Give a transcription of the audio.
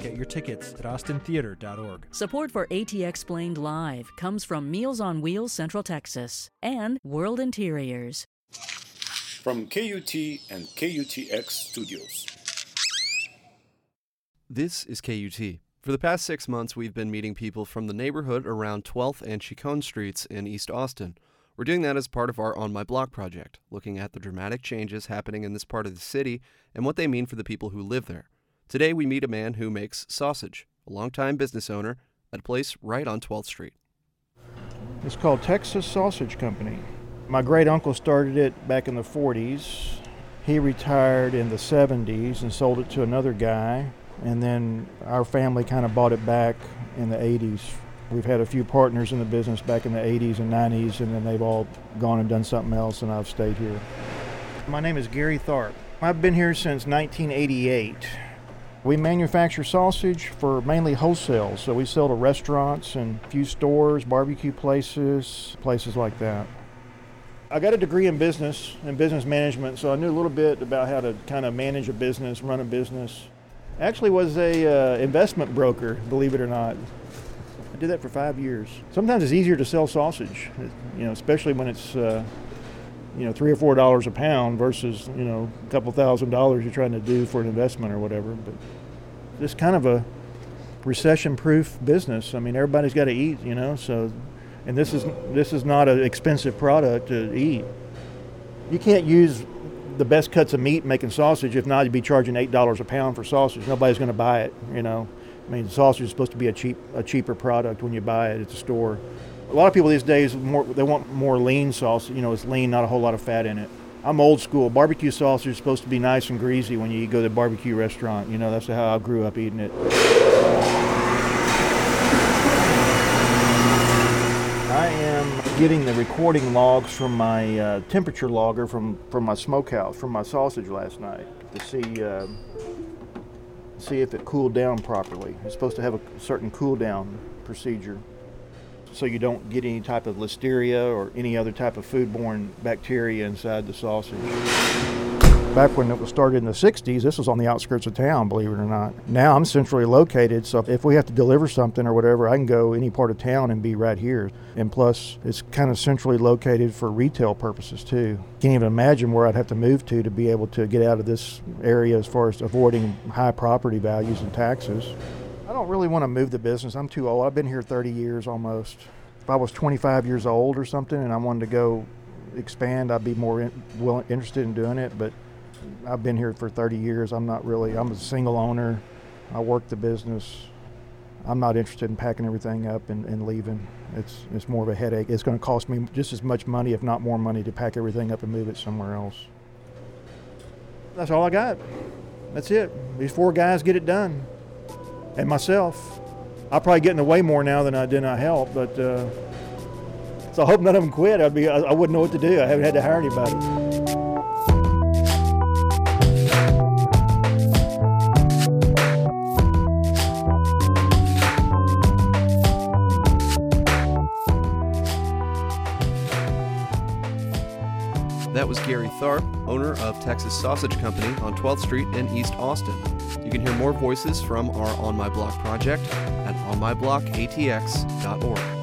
Get your tickets at austintheatre.org. Support for ATXplained Live comes from Meals on Wheels Central Texas and World Interiors. From KUT and KUTX Studios. This is KUT. For the past six months, we've been meeting people from the neighborhood around 12th and Chicon Streets in East Austin. We're doing that as part of our On My Block project, looking at the dramatic changes happening in this part of the city and what they mean for the people who live there. Today, we meet a man who makes sausage, a longtime business owner at a place right on 12th Street. It's called Texas Sausage Company. My great uncle started it back in the 40s. He retired in the 70s and sold it to another guy. And then our family kind of bought it back in the 80s. We've had a few partners in the business back in the 80s and 90s, and then they've all gone and done something else, and I've stayed here. My name is Gary Tharp. I've been here since 1988. We manufacture sausage for mainly wholesale, so we sell to restaurants and a few stores, barbecue places, places like that. I got a degree in business and business management, so I knew a little bit about how to kind of manage a business, run a business. Actually, was a uh, investment broker, believe it or not. I did that for five years. Sometimes it's easier to sell sausage, you know, especially when it's uh, you know three or four dollars a pound versus you know a couple thousand dollars you're trying to do for an investment or whatever. But it's kind of a recession-proof business. I mean, everybody's got to eat, you know, so and this is this is not an expensive product to eat. You can't use the best cuts of meat making sausage. If not, you'd be charging eight dollars a pound for sausage. Nobody's going to buy it. You know, I mean, sausage is supposed to be a cheap a cheaper product when you buy it at the store. A lot of people these days more they want more lean sauce. You know, it's lean, not a whole lot of fat in it. I'm old school. Barbecue sausage is supposed to be nice and greasy when you go to barbecue restaurant. You know, that's how I grew up eating it. I am getting the recording logs from my uh, temperature logger from, from my smokehouse, from my sausage last night, to see uh, see if it cooled down properly. It's supposed to have a certain cool down procedure, so you don't get any type of listeria or any other type of foodborne bacteria inside the sausage. Back when it was started in the 60s, this was on the outskirts of town, believe it or not. Now I'm centrally located, so if we have to deliver something or whatever, I can go any part of town and be right here. And plus, it's kind of centrally located for retail purposes too. Can't even imagine where I'd have to move to to be able to get out of this area as far as avoiding high property values and taxes. I don't really want to move the business. I'm too old. I've been here 30 years almost. If I was 25 years old or something and I wanted to go expand, I'd be more in, interested in doing it. But I've been here for 30 years. I'm not really, I'm a single owner. I work the business. I'm not interested in packing everything up and, and leaving. It's, it's more of a headache. It's going to cost me just as much money, if not more money, to pack everything up and move it somewhere else. That's all I got. That's it. These four guys get it done. And myself. I'll probably get in the way more now than I did not help, but uh, so I hope none of them quit. I'd be, I, I wouldn't know what to do. I haven't had to hire anybody. That was Gary Tharp, owner of Texas Sausage Company on 12th Street in East Austin. You can hear more voices from our On My Block project at onmyblockatx.org.